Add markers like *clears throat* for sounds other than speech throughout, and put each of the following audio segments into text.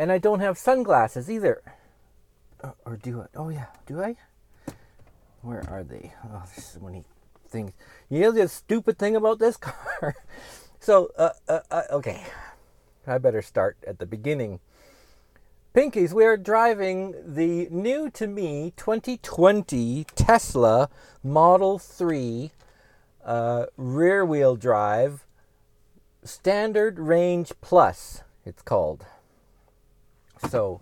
And I don't have sunglasses either. Uh, or do I? Oh, yeah. Do I? Where are they? Oh, there's so many things. You know the stupid thing about this *laughs* car? so, uh, uh, uh, okay. I better start at the beginning. Pinkies, we are driving the new to me 2020 Tesla Model 3 uh, rear wheel drive standard range plus, it's called. So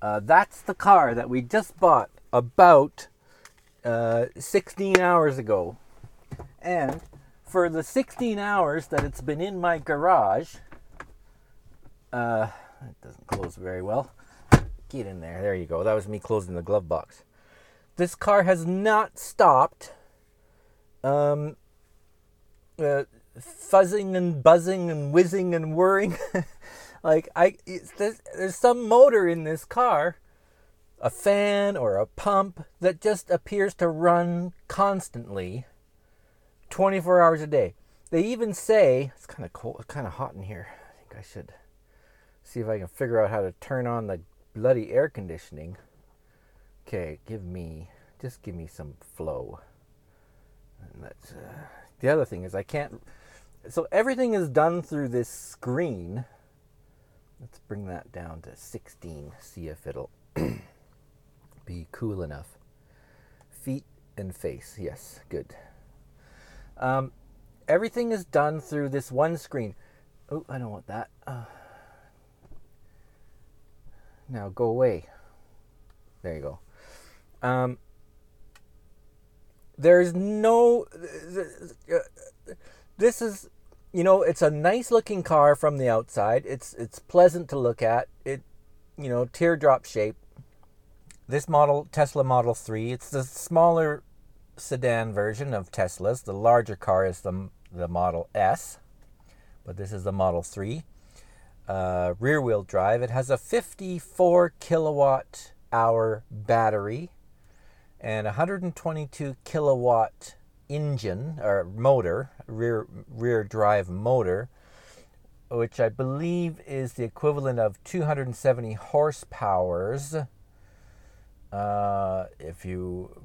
uh, that's the car that we just bought about uh, 16 hours ago. And for the 16 hours that it's been in my garage, uh, it doesn't close very well. Get in there. There you go. That was me closing the glove box. This car has not stopped um, uh, fuzzing and buzzing and whizzing and whirring. *laughs* like I, there's, there's some motor in this car, a fan or a pump that just appears to run constantly, 24 hours a day. They even say it's kind of cold, it's kind of hot in here. I think I should see if I can figure out how to turn on the bloody air conditioning. Okay, give me just give me some flow. And that's uh, the other thing is I can't. So everything is done through this screen. Let's bring that down to 16. See if it'll *clears throat* be cool enough. Feet and face. Yes, good. Um, everything is done through this one screen. Oh, I don't want that. Uh, now go away. There you go. Um, there's no. This is, you know, it's a nice looking car from the outside. It's it's pleasant to look at. It, you know, teardrop shape. This model, Tesla Model Three, it's the smaller sedan version of Teslas. The larger car is the the Model S, but this is the Model Three uh, rear wheel drive. It has a 54 kilowatt hour battery and 122 kilowatt engine or motor, rear rear drive motor, which I believe is the equivalent of 270 horsepowers. Uh, if you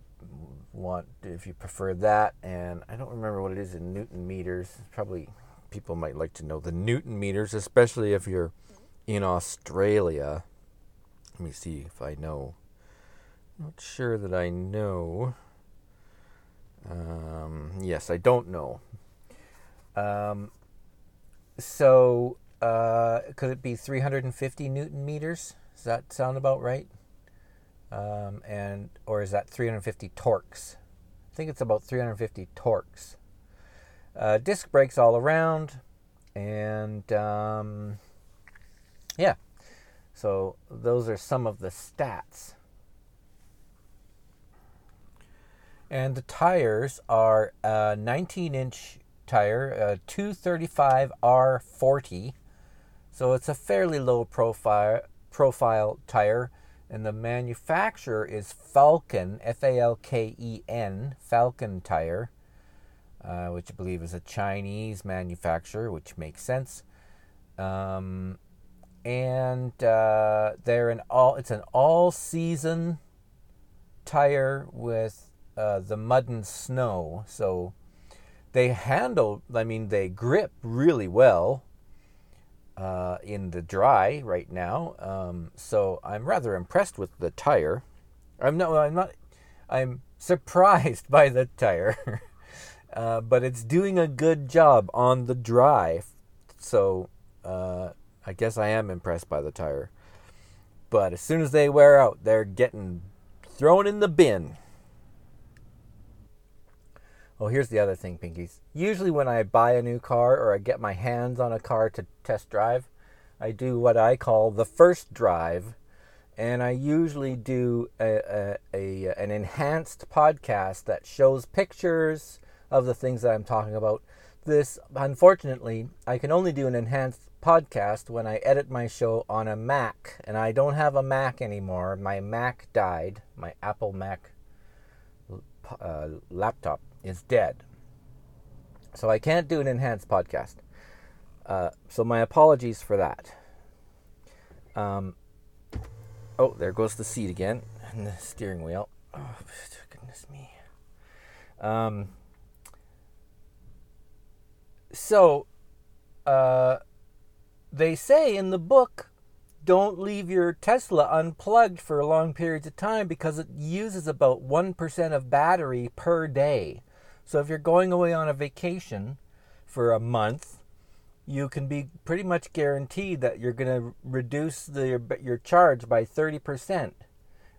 want, if you prefer that, and I don't remember what it is in newton meters. Probably people might like to know the newton meters, especially if you're in Australia. Let me see if I know. Not sure that I know. Um, yes, I don't know. Um, so, uh, could it be 350 newton meters? Does that sound about right? Um, and or is that 350 torques? I think it's about 350 torques. Uh, disc brakes all around, and um, yeah. So those are some of the stats. And the tires are a 19 inch tire, a 235 R40. So it's a fairly low profile profile tire and the manufacturer is Falken, F A L K E N, Falken tire. Uh, which I believe is a Chinese manufacturer, which makes sense. Um, and uh, they're an all it's an all season tire with uh, the mud and snow, so they handle. I mean, they grip really well uh, in the dry right now. Um, so I'm rather impressed with the tire. I'm no, I'm not. I'm surprised *laughs* by the tire. *laughs* Uh, but it's doing a good job on the dry. So uh, I guess I am impressed by the tire. But as soon as they wear out, they're getting thrown in the bin. Oh, here's the other thing, Pinkies. Usually, when I buy a new car or I get my hands on a car to test drive, I do what I call the first drive. And I usually do a, a, a an enhanced podcast that shows pictures, of the things that I'm talking about. This, unfortunately, I can only do an enhanced podcast when I edit my show on a Mac, and I don't have a Mac anymore. My Mac died. My Apple Mac uh, laptop is dead. So I can't do an enhanced podcast. Uh, so my apologies for that. Um, oh, there goes the seat again and the steering wheel. Oh, goodness me. Um, so, uh, they say in the book, don't leave your Tesla unplugged for long periods of time because it uses about 1% of battery per day. So if you're going away on a vacation for a month, you can be pretty much guaranteed that you're going to reduce the, your, charge by 30%.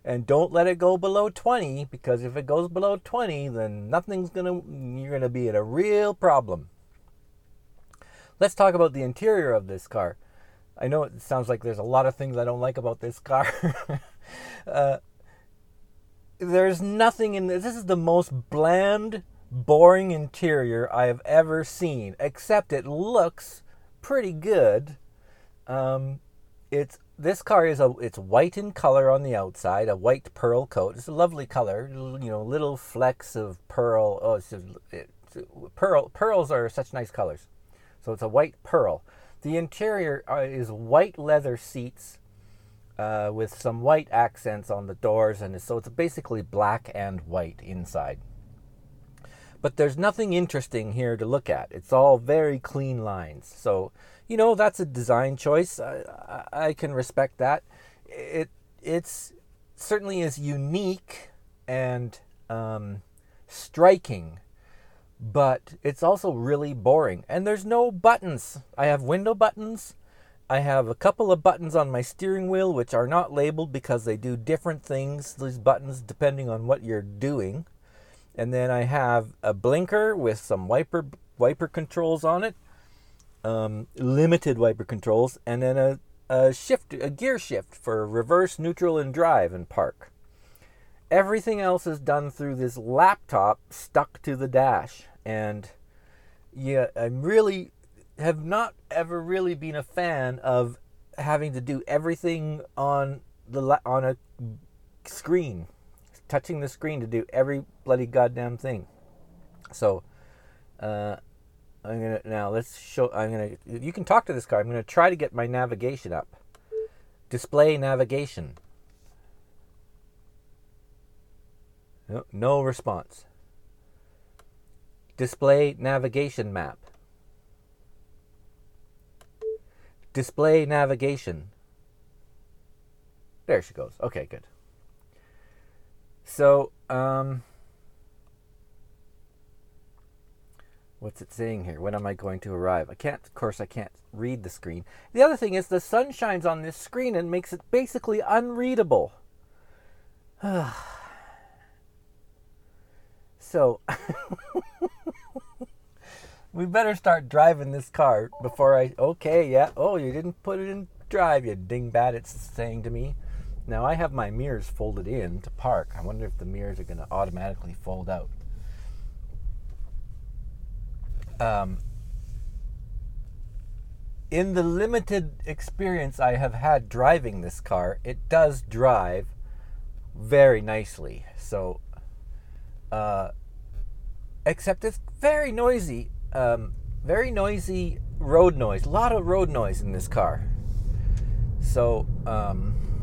And don't let it go below 20 because if it goes below 20, then nothing's going to you're going to be in a real problem. Let's talk about the interior of this car. I know it sounds like there's a lot of things I don't like about this car. *laughs* uh, there's nothing in this. This is the most bland boring interior I have ever seen, except it looks pretty good. Um, it's this car is a it's white in color on the outside, a white pearl coat. It's a lovely color, you know, little flecks of pearl. Oh, it's, it's pearl pearls are such nice colors. So it's a white pearl. The interior uh, is white leather seats uh, with some white accents on the doors, and so it's basically black and white inside. But there's nothing interesting here to look at. It's all very clean lines. So, you know, that's a design choice. I, I, can respect that. It it's certainly is unique and um, striking, but it's also really boring. And there's no buttons. I have window buttons. I have a couple of buttons on my steering wheel which are not labeled because they do different things, these buttons, depending on what you're doing and then I have a blinker with some wiper wiper controls on it, um, limited wiper controls, and then a, a shift a gear shift for reverse, neutral, and drive and park. Everything else is done through this laptop stuck to the dash, and yeah, I'm really have not ever really been a fan of having to do everything on the on a screen touching the screen to do every bloody goddamn thing. So, uh, I'm gonna now let's show. I'm gonna. You can talk to this car. I'm gonna try to get my navigation up. Display navigation. No, no response. Display navigation map. Display navigation. There she goes. Okay, good. So, um, what's it saying here? When am I going to arrive? I can't, of course, I can't read the screen. The other thing is the sun shines on this screen and makes it basically unreadable. *sighs* so, *laughs* we better start driving this car before I. Okay, yeah. Oh, you didn't put it in drive, you dingbat, it's saying to me. Now I have my mirrors folded in to park. I wonder if the mirrors are going to automatically fold out. Um, in the limited experience I have had driving this car, it does drive very nicely. So, uh, except it's very noisy, um, very noisy road noise. A lot of road noise in this car. So, um,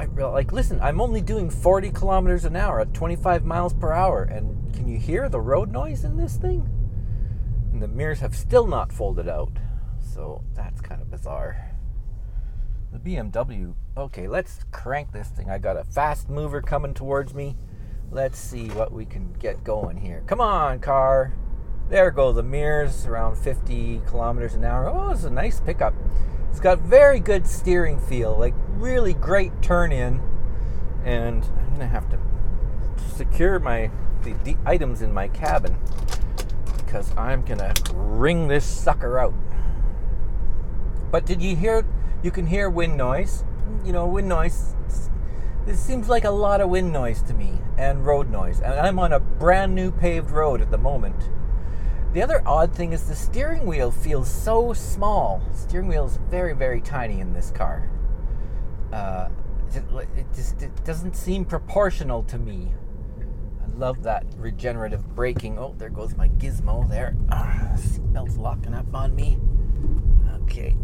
I like listen. I'm only doing 40 kilometers an hour at 25 miles per hour, and can you hear the road noise in this thing? And the mirrors have still not folded out, so that's kind of bizarre. The BMW. Okay, let's crank this thing. I got a fast mover coming towards me. Let's see what we can get going here. Come on, car. There go the mirrors around 50 kilometers an hour. Oh, it's a nice pickup. It's got very good steering feel, like really great turn in. And I'm gonna have to secure my the, the items in my cabin because I'm gonna wring this sucker out. But did you hear? You can hear wind noise. You know, wind noise. This seems like a lot of wind noise to me and road noise. And I'm on a brand new paved road at the moment the other odd thing is the steering wheel feels so small. The steering wheel is very, very tiny in this car. Uh, it just it doesn't seem proportional to me. I love that regenerative braking. Oh, there goes my gizmo there. Uh, seatbelt's locking up on me. Okay,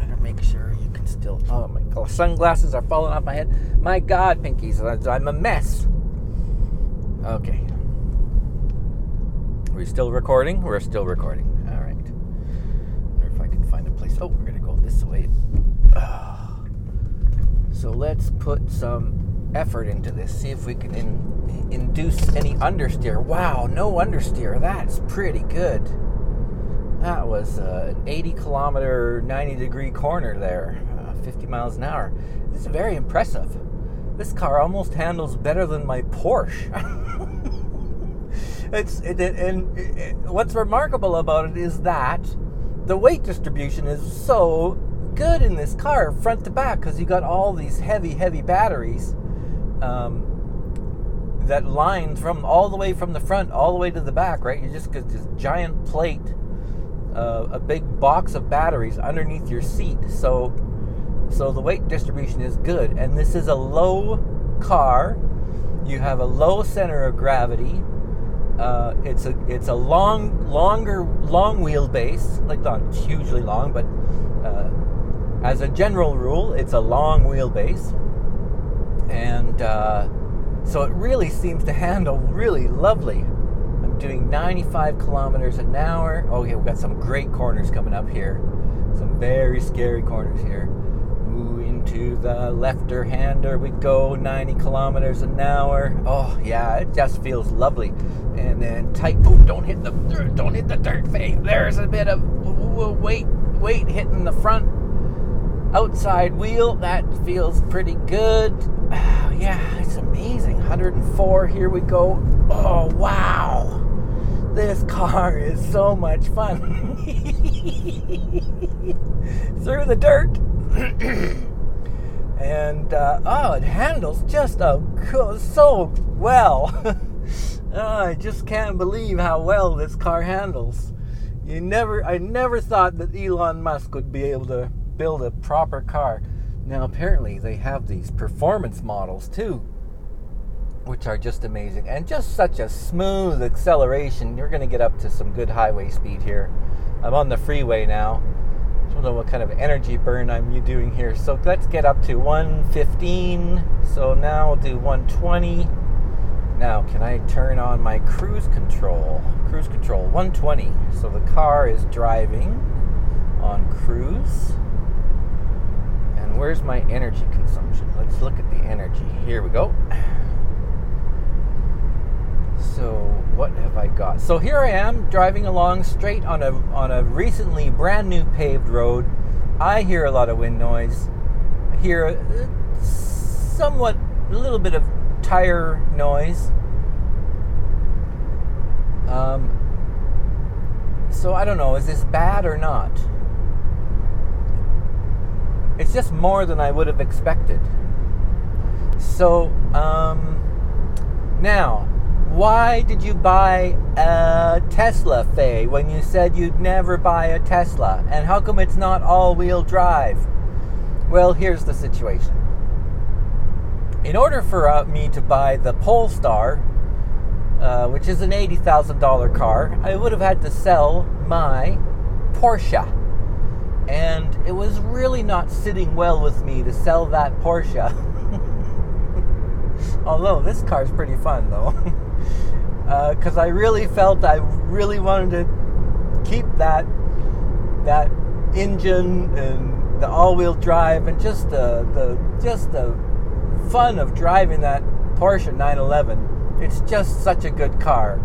better make sure you can still. Oh my god, sunglasses are falling off my head. My God, Pinkies, I'm a mess. Okay. Are we still recording? We're still recording. All right. wonder if I can find a place. Oh, we're gonna go this way. So let's put some effort into this. See if we can in, induce any understeer. Wow, no understeer. That's pretty good. That was uh, an 80 kilometer, 90 degree corner there, uh, 50 miles an hour. This is very impressive. This car almost handles better than my Porsche. *laughs* it's it, it, and it, what's remarkable about it is that the weight distribution is so good in this car, front to back, because you got all these heavy, heavy batteries um, that line from all the way from the front all the way to the back. Right, you just got this giant plate uh, a big box of batteries underneath your seat. So, so the weight distribution is good. And this is a low car. You have a low center of gravity. Uh, it's a it's a long longer long wheelbase, like not hugely long, but uh, as a general rule, it's a long wheelbase, and uh, so it really seems to handle really lovely I'm doing 95 kilometers an hour. Oh, yeah, we've got some great corners coming up here. Some very scary corners here. Into the lefter hander we go, 90 kilometers an hour. Oh, yeah, it just feels lovely. And then tight. Oh, don't hit the don't hit the dirt face. There's a bit of weight weight hitting the front outside wheel. That feels pretty good. oh, *sighs* yeah, it's amazing. 104. Here we go. Oh, wow. This car is so much fun. *laughs* Through the dirt. *clears throat* and uh, oh, it handles just uh, so well. *laughs* oh, I just can't believe how well this car handles. You never, I never thought that Elon Musk would be able to build a proper car. Now, apparently, they have these performance models too which are just amazing and just such a smooth acceleration. You're going to get up to some good highway speed here. I'm on the freeway now. Don't know what kind of energy burn I'm doing here. So let's get up to 115. So now we'll do 120. Now, can I turn on my cruise control? Cruise control 120. So the car is driving on cruise. And where's my energy consumption? Let's look at the energy. Here we go. So what have I got? So here I am driving along straight on a on a recently brand new paved road. I hear a lot of wind noise. I hear a, somewhat a little bit of tire noise. Um, so I don't know, is this bad or not? It's just more than I would have expected. So um, now why did you buy a Tesla, Fey, when you said you'd never buy a Tesla? And how come it's not all wheel drive? Well, here's the situation. In order for uh, me to buy the Polestar, uh, which is an $80,000 car, I would have had to sell my Porsche. And it was really not sitting well with me to sell that Porsche. *laughs* Although this car is pretty fun, though. *laughs* because uh, I really felt I really wanted to keep that that engine and the all-wheel drive and just the the just the fun of driving that Porsche 911. It's just such a good car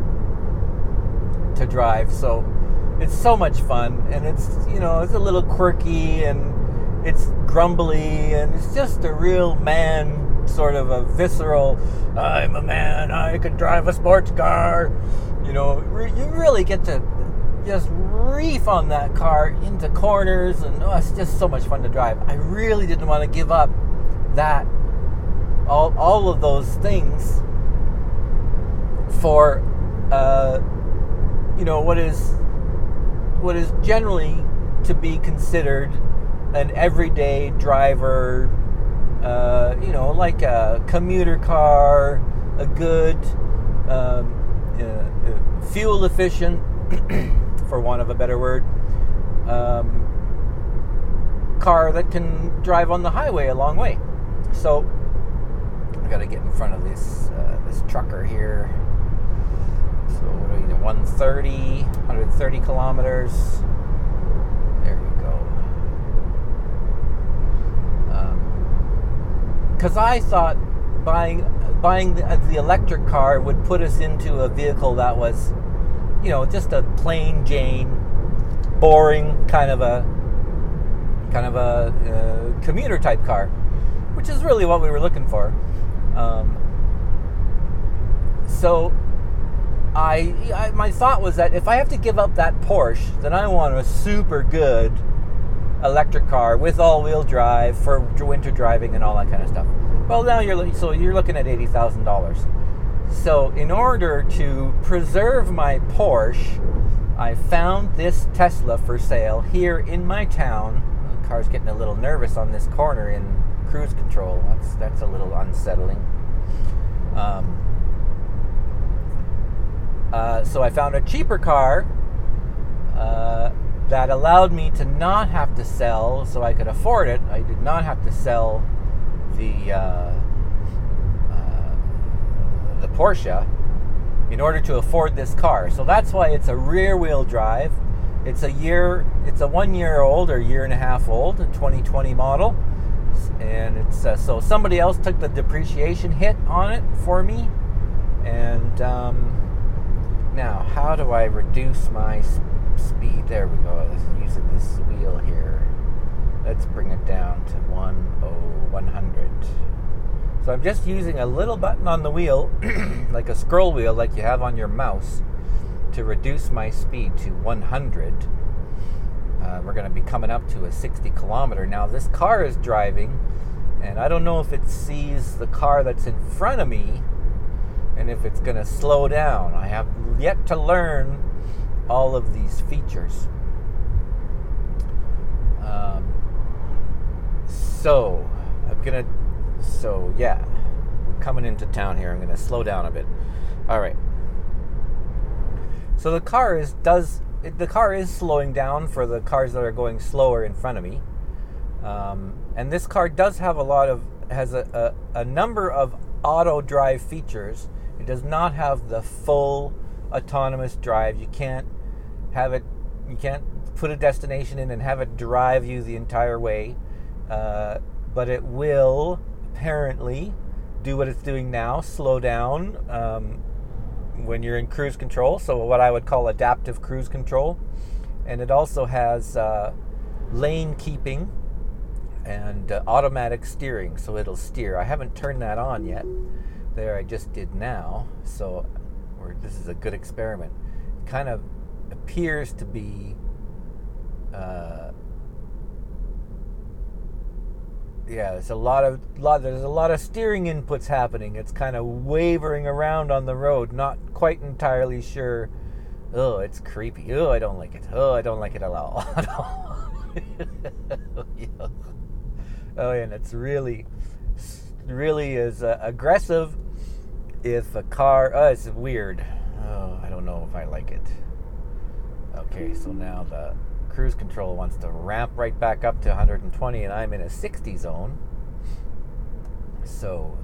to drive. So it's so much fun and it's you know it's a little quirky and it's grumbly and it's just a real man sort of a visceral, I'm a man, I can drive a sports car. You know, re- you really get to just reef on that car into corners, and oh, it's just so much fun to drive. I really didn't want to give up that, all, all of those things for, uh, you know, what is what is generally to be considered an everyday driver uh, you know, like a commuter car, a good, um, uh, fuel efficient, *clears throat* for want of a better word, um, car that can drive on the highway a long way. So I got to get in front of this uh, this trucker here. So what 130, 130 kilometers. There you go. Because I thought buying buying the, the electric car would put us into a vehicle that was, you know, just a plain Jane, boring kind of a kind of a uh, commuter type car, which is really what we were looking for. Um, so, I, I my thought was that if I have to give up that Porsche, then I want a super good electric car with all-wheel drive for winter driving and all that kind of stuff. Well, now you're so you're looking at eighty thousand dollars. So, in order to preserve my Porsche, I found this Tesla for sale here in my town The car's getting a little nervous on this corner in cruise control. That's that's a little unsettling. Um, uh, so I found a cheaper car uh, that allowed me to not have to sell, so I could afford it. I did not have to sell the uh, uh the Porsche in order to afford this car. So that's why it's a rear-wheel drive it's a year, it's a one year old or year and a half old, a 2020 model. And it's uh, so somebody else took the depreciation hit on it for me. And um, now, how do I reduce my speed? There we go. Using this wheel here. Let's bring it down to 10, 100. So I'm just using a little button on the wheel, *clears throat* like a scroll wheel, like you have on your mouse to reduce my speed to 100. Uh, we're going to be coming up to a 60 kilometer. Now, this car is driving, and I don't know if it sees the car that's in front of me and if it's going to slow down. I have yet to learn all of these features. Um, so, I'm to, so yeah, we're coming into town here. I'm to slow down a bit. All right. So the car is does the car is slowing down for the cars that are going slower in front of me, um, and this car does have a lot of has a, a, a number of auto drive features. It does not have the full autonomous drive. You can't have it. You can't put a destination in and have it drive you the entire way. Uh, but it will apparently do what it's doing now, slow down, um, when you're in cruise control, so what I would call adaptive cruise control. And it also has uh, lane keeping and uh, automatic steering, so it'll steer. I haven't turned that on yet. There, I just did now, so this is a good experiment. Kind of appears to be uh, yeah, there's a lot of lot. There's a lot of steering inputs happening. It's kind of wavering around on the road, not quite entirely sure. Oh, it's creepy. Oh, I don't like it. Oh, I don't like it at all. *laughs* oh, and it's really, really is uh, aggressive. If a car, oh, it's weird. Oh, I don't know if I like it. Okay, so now the cruise control wants to ramp right back up to 120 and I'm in a 60 zone. So,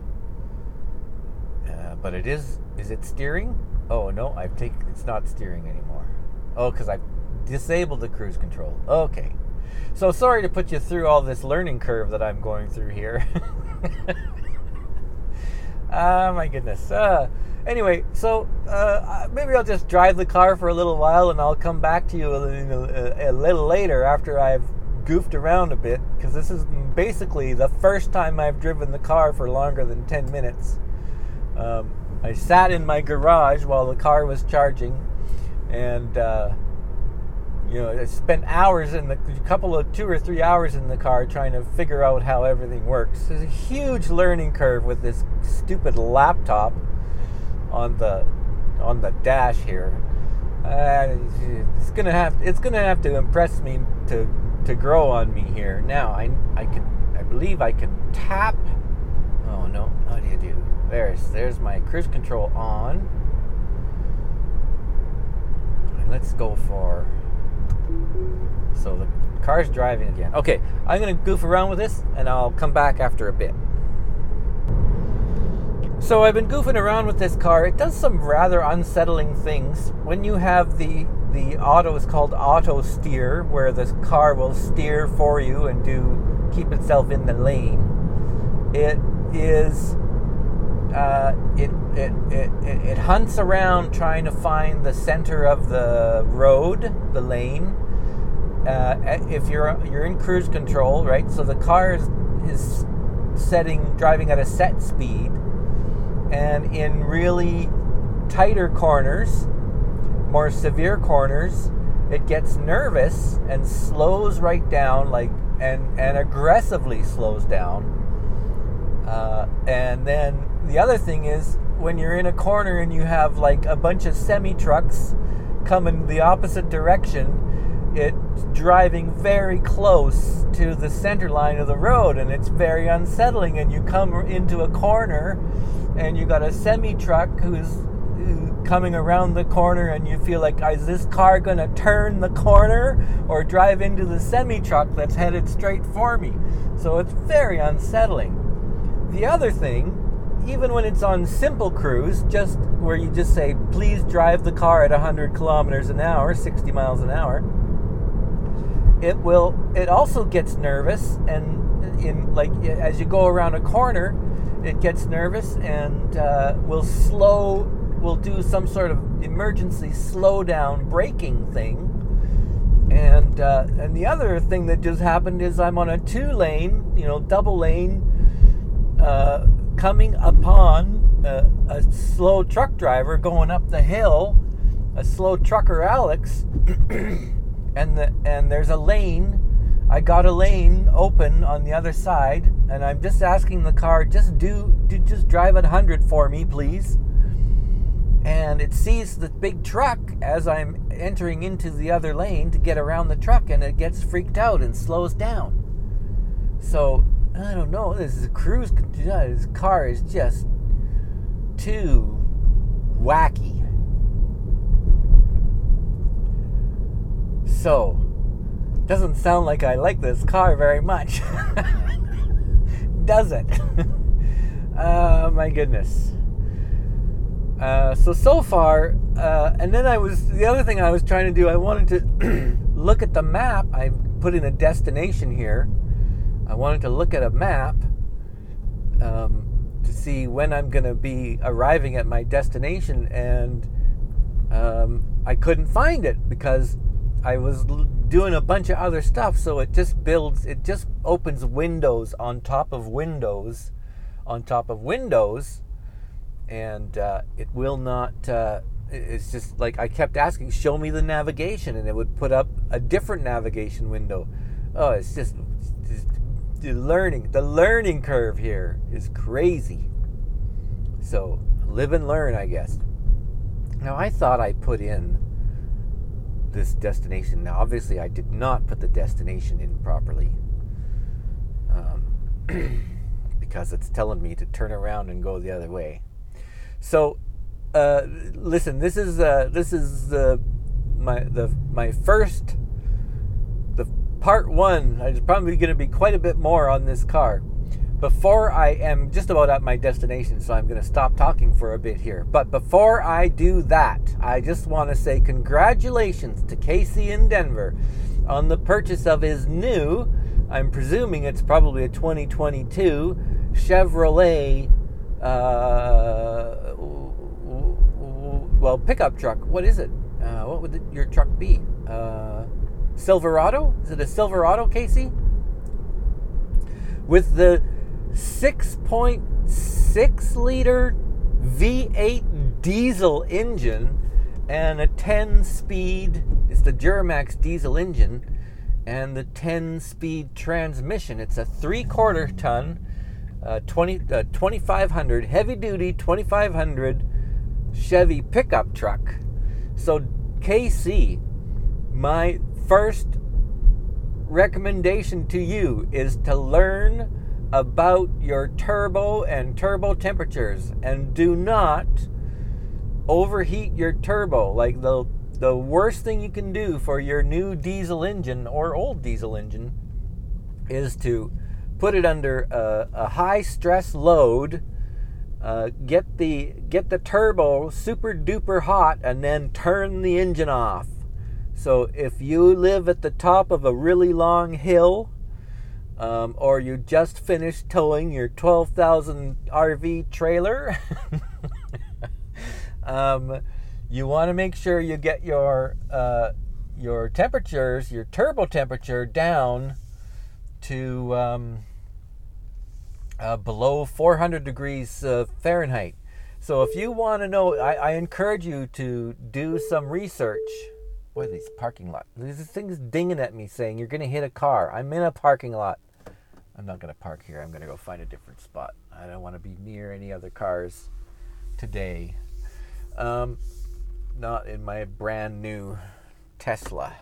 uh, but it is, is it steering? Oh no, I've taken, it's not steering anymore. Oh, because I've disabled the cruise control. Okay. So sorry to put you through all this learning curve that I'm going through here. *laughs* Ah, my goodness. Uh, anyway, so uh, maybe I'll just drive the car for a little while and I'll come back to you a, a, a little later after I've goofed around a bit because this is basically the first time I've driven the car for longer than 10 minutes. Um, I sat in my garage while the car was charging and uh, you know, I spent hours in the couple of two or three hours in the car trying to figure out how everything works. There's a huge learning curve with this stupid laptop on the on the dash here. Uh, it's gonna have it's gonna have to impress me to to grow on me here. Now I I can I believe I can tap. Oh no! How do you do? There's there's my cruise control on. Let's go for so the car's driving again. Okay, I'm gonna goof around with this and I'll come back after a bit. So I've been goofing around with this car. It does some rather unsettling things. When you have the the auto is called auto steer, where the car will steer for you and do keep itself in the lane. It is uh, it, it, it, it hunts around trying to find the center of the road, the lane. Uh, if you're you're in cruise control, right? So the car is, is setting driving at a set speed and in really tighter corners, more severe corners, it gets nervous and slows right down, like and and aggressively slows down. Uh, and then the other thing is when you're in a corner and you have like a bunch of semi trucks coming the opposite direction, it's driving very close to the center line of the road, and it's very unsettling. And you come into a corner and you got a semi truck who's coming around the corner and you feel like is this car going to turn the corner or drive into the semi truck that's headed straight for me so it's very unsettling the other thing even when it's on simple cruise just where you just say please drive the car at 100 kilometers an hour 60 miles an hour it will it also gets nervous and in like as you go around a corner it gets nervous and uh, will slow, will do some sort of emergency slow down braking thing. And uh, and the other thing that just happened is I'm on a two lane, you know, double lane, uh, coming upon a, a slow truck driver going up the hill, a slow trucker Alex, *clears throat* and the and there's a lane I got a lane open on the other side, and I'm just asking the car, just do, do just drive at 100 for me, please. And it sees the big truck as I'm entering into the other lane to get around the truck, and it gets freaked out and slows down. So I don't know. This is a cruise. This car is just too wacky. So doesn't sound like I like this car very much. *laughs* Does it? oh *laughs* my goodness. Uh, so so far, uh, and then I was the other thing I was trying to do. I wanted to *clears throat* look at the map. I put in a destination here. I wanted to look at a map um, to see when I'm going to be arriving at my destination, and um, I couldn't find it because I was doing a bunch of other stuff, so it just builds, it just opens windows on top of windows on top of windows, and uh, it will not. Uh, it's just like I kept asking, show me the navigation, and it would put up a different navigation window. Oh, it's just, just the learning. The learning curve here is crazy. So live and learn, I guess. Now I thought I put in this destination. Now, obviously, I did not put the destination in properly um, *clears throat* because it's telling me to turn around and go the other way. So, uh, listen, this is uh, this is the my the my first part one. There's probably going to be quite a bit more on this car before I am just about at my destination, so I'm going to stop talking for a bit here. But before I do that, I just want to say congratulations to KC in Denver on the purchase of his new, I'm presuming it's probably a 2022 Chevrolet, uh, well, pickup truck. What is it? Uh, what would your truck be? Uh, Silverado? Is it a Silverado, KC? With the 6.6 liter V8 diesel engine and a 10 speed, it's the Duramax diesel engine, and the 10 speed transmission. It's a three quarter ton, uh, 20, uh, 2500, heavy duty 2500 Chevy pickup truck. So, KC, my first recommendation to you is to learn about your turbo and turbo temperatures and do not overheat your turbo. Like the the worst thing you can do for your new diesel engine or old diesel engine is to put it under a, a high stress load uh, get the get the turbo super duper hot and then turn the engine off so if you live at the top of a really long hill um, or you just finished towing your 12,000 RV trailer, *laughs* um, you want to make sure you get your uh, your temperatures, your turbo temperature down to um, uh, below 400 degrees uh, Fahrenheit. So if you want to know, I, I encourage you to do some research Boy, these parking lot. This thing's dinging at me saying you're going to hit a car. I'm in a parking lot. I'm not going to park here. I'm going to go find a different spot. I don't want to be near any other cars today. Um, not in my brand new Tesla.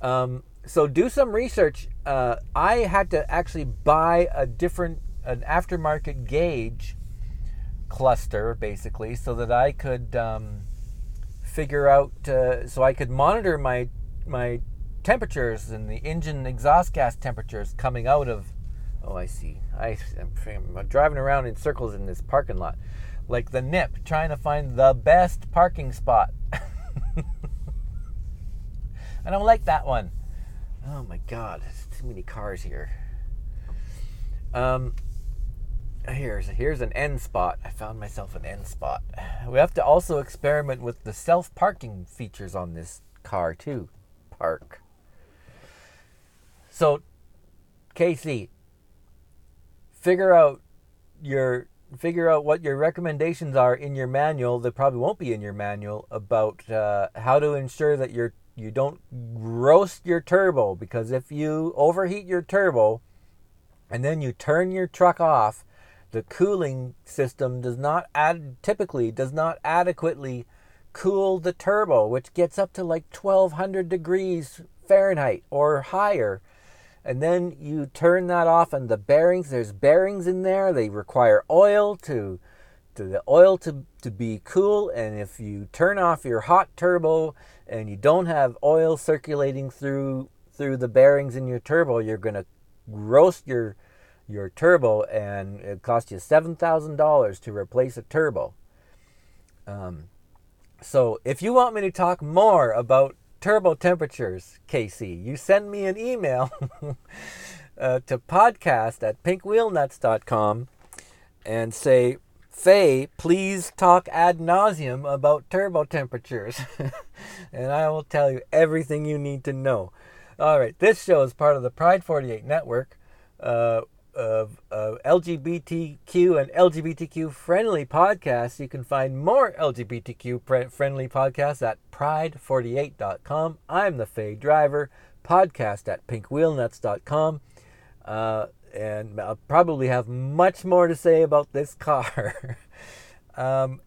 Um, so do some research. Uh, I had to actually buy a different, an aftermarket gauge cluster, basically, so that I could. Um, figure out uh, so I could monitor my my temperatures and the engine exhaust gas temperatures coming out of. Oh, I see. I, am driving around in circles in this parking lot, like the nip, trying to find the best parking spot. *laughs* I don't like that one. Oh my God, there's too many cars here. Um, here's here's an end spot. I found myself an end spot. *sighs* We have to also experiment with the self parking features on this car too. Park. So, KC, figure out your figure out what your recommendations are in your manual. They probably won't be in your manual about uh, how to ensure that you're you don't roast your turbo because if you overheat your turbo and then you turn your truck off the cooling system does not typically does not adequately cool the turbo which gets up to like 1200 degrees Fahrenheit or higher. And then you turn that off and the bearings there's bearings in there. They require oil to to the oil to, to be cool. And if you turn off your hot turbo and you don't have oil circulating through through the bearings in your turbo you're going to roast your your turbo and it cost you $7,000 to replace a turbo. Um, so if you want me to talk more about turbo temperatures, KC, you send me an email *laughs* uh, to podcast at pinkwheelnuts.com and say, Fey, please talk ad nauseum about turbo temperatures. *laughs* and I will tell you everything you need to know. All right, this show is part of the Pride 48 network. Uh, of LGBTQ and LGBTQ friendly podcasts. You can find more LGBTQ friendly podcasts at pride48.com. I'm the Fade Driver, podcast at pinkwheelnuts.com. Uh, and I'll probably have much more to say about this car. *laughs* um,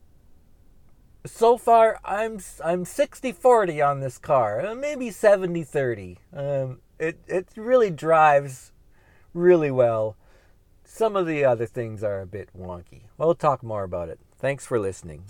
so far, I'm I'm 60-40 on this car, uh, maybe 70-30. Um, it it really drives really well. Some of the other things are a bit wonky. We'll talk more about it. Thanks for listening.